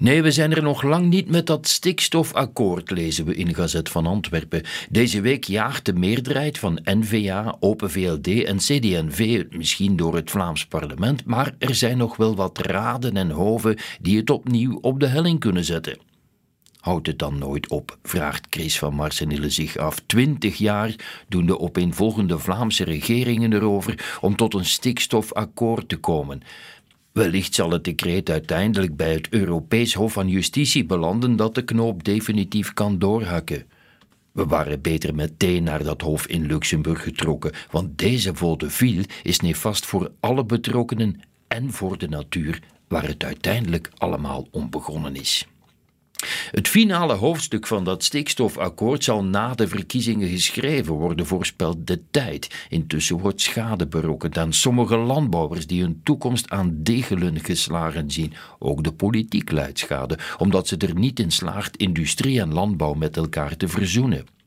Nee, we zijn er nog lang niet met dat stikstofakkoord, lezen we in Gazet van Antwerpen. Deze week jaagt de meerderheid van NVA, Open VLD en CD&V misschien door het Vlaams parlement, maar er zijn nog wel wat raden en hoven die het opnieuw op de helling kunnen zetten. Houdt het dan nooit op? vraagt Chris van Marsenille zich af. Twintig jaar doen de opeenvolgende Vlaamse regeringen erover om tot een stikstofakkoord te komen. Wellicht zal het decreet uiteindelijk bij het Europees Hof van Justitie belanden dat de knoop definitief kan doorhakken. We waren beter meteen naar dat hof in Luxemburg getrokken, want deze vaudeville is nefast voor alle betrokkenen en voor de natuur, waar het uiteindelijk allemaal om begonnen is. Het finale hoofdstuk van dat stikstofakkoord zal na de verkiezingen geschreven worden, voorspelt de tijd. Intussen wordt schade berokkend aan sommige landbouwers die hun toekomst aan degelen geslagen zien. Ook de politiek leidt schade, omdat ze er niet in slaagt industrie en landbouw met elkaar te verzoenen.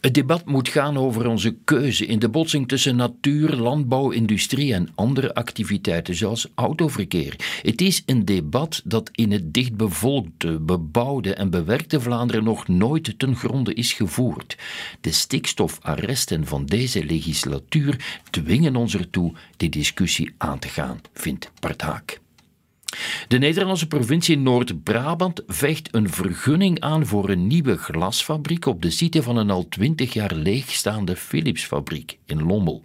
Het debat moet gaan over onze keuze in de botsing tussen natuur, landbouw, industrie en andere activiteiten zoals autoverkeer. Het is een debat dat in het dichtbevolkte, bebouwde en bewerkte Vlaanderen nog nooit ten gronde is gevoerd. De stikstofarresten van deze legislatuur dwingen ons ertoe die discussie aan te gaan, vindt Bart Haak. De Nederlandse provincie Noord-Brabant vecht een vergunning aan voor een nieuwe glasfabriek op de site van een al twintig jaar leegstaande Philipsfabriek in Lommel.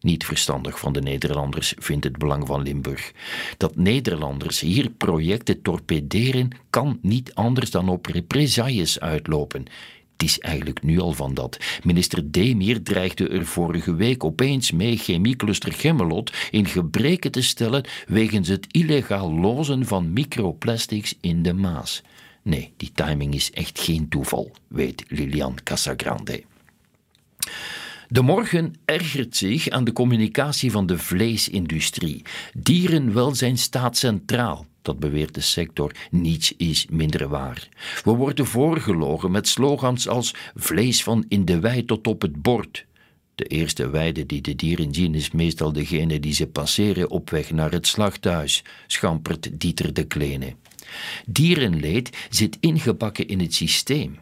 Niet verstandig van de Nederlanders, vindt het Belang van Limburg. Dat Nederlanders hier projecten torpederen kan niet anders dan op represailles uitlopen. Het is eigenlijk nu al van dat. Minister Demir dreigde er vorige week opeens mee chemiecluster Gemmelot in gebreken te stellen wegens het illegaal lozen van microplastics in de Maas. Nee, die timing is echt geen toeval, weet Lilian Casagrande. De morgen ergert zich aan de communicatie van de vleesindustrie. Dierenwelzijn staat centraal. Dat beweert de sector. Niets is minder waar. We worden voorgelogen met slogans als vlees van in de wei tot op het bord. De eerste weide die de dieren zien is meestal degene die ze passeren op weg naar het slachthuis, schampert Dieter de Kleine. Dierenleed zit ingebakken in het systeem.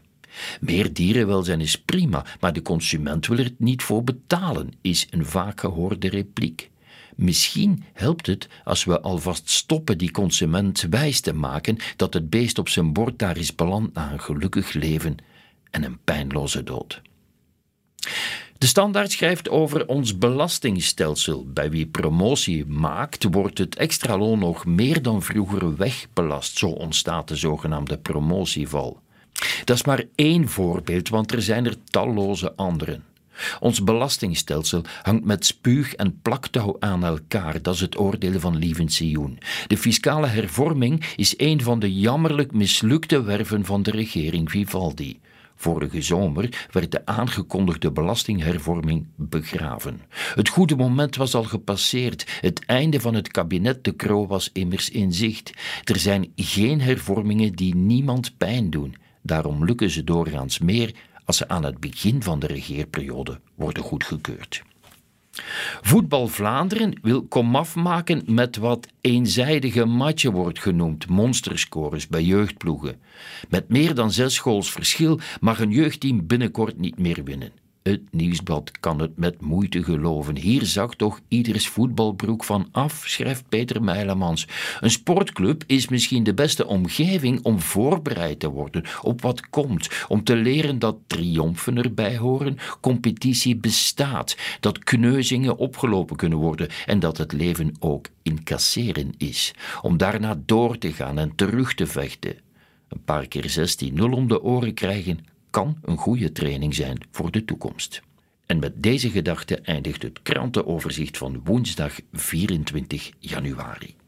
Meer dierenwelzijn is prima, maar de consument wil er niet voor betalen, is een vaak gehoorde repliek. Misschien helpt het als we alvast stoppen die consument wijs te maken dat het beest op zijn bord daar is beland na een gelukkig leven en een pijnloze dood. De standaard schrijft over ons belastingstelsel. Bij wie promotie maakt, wordt het extra loon nog meer dan vroeger wegbelast. Zo ontstaat de zogenaamde promotieval. Dat is maar één voorbeeld, want er zijn er talloze anderen. Ons belastingstelsel hangt met spuug en plaktouw aan elkaar, dat is het oordeel van Lieven Sioen. De fiscale hervorming is een van de jammerlijk mislukte werven van de regering Vivaldi. Vorige zomer werd de aangekondigde belastinghervorming begraven. Het goede moment was al gepasseerd. Het einde van het kabinet De Croo was immers in zicht. Er zijn geen hervormingen die niemand pijn doen. Daarom lukken ze doorgaans meer als ze aan het begin van de regeerperiode worden goedgekeurd. Voetbal Vlaanderen wil komaf maken met wat eenzijdige matje wordt genoemd, monsterscores bij jeugdploegen. Met meer dan zes goals verschil mag een jeugdteam binnenkort niet meer winnen. Het nieuwsblad kan het met moeite geloven. Hier zag toch ieders voetbalbroek van af, schrijft Peter Meilemans. Een sportclub is misschien de beste omgeving om voorbereid te worden op wat komt. Om te leren dat triomfen erbij horen, competitie bestaat, dat kneuzingen opgelopen kunnen worden en dat het leven ook incasseren is. Om daarna door te gaan en terug te vechten. Een paar keer 16-0 om de oren krijgen kan een goede training zijn voor de toekomst. En met deze gedachte eindigt het krantenoverzicht van woensdag 24 januari.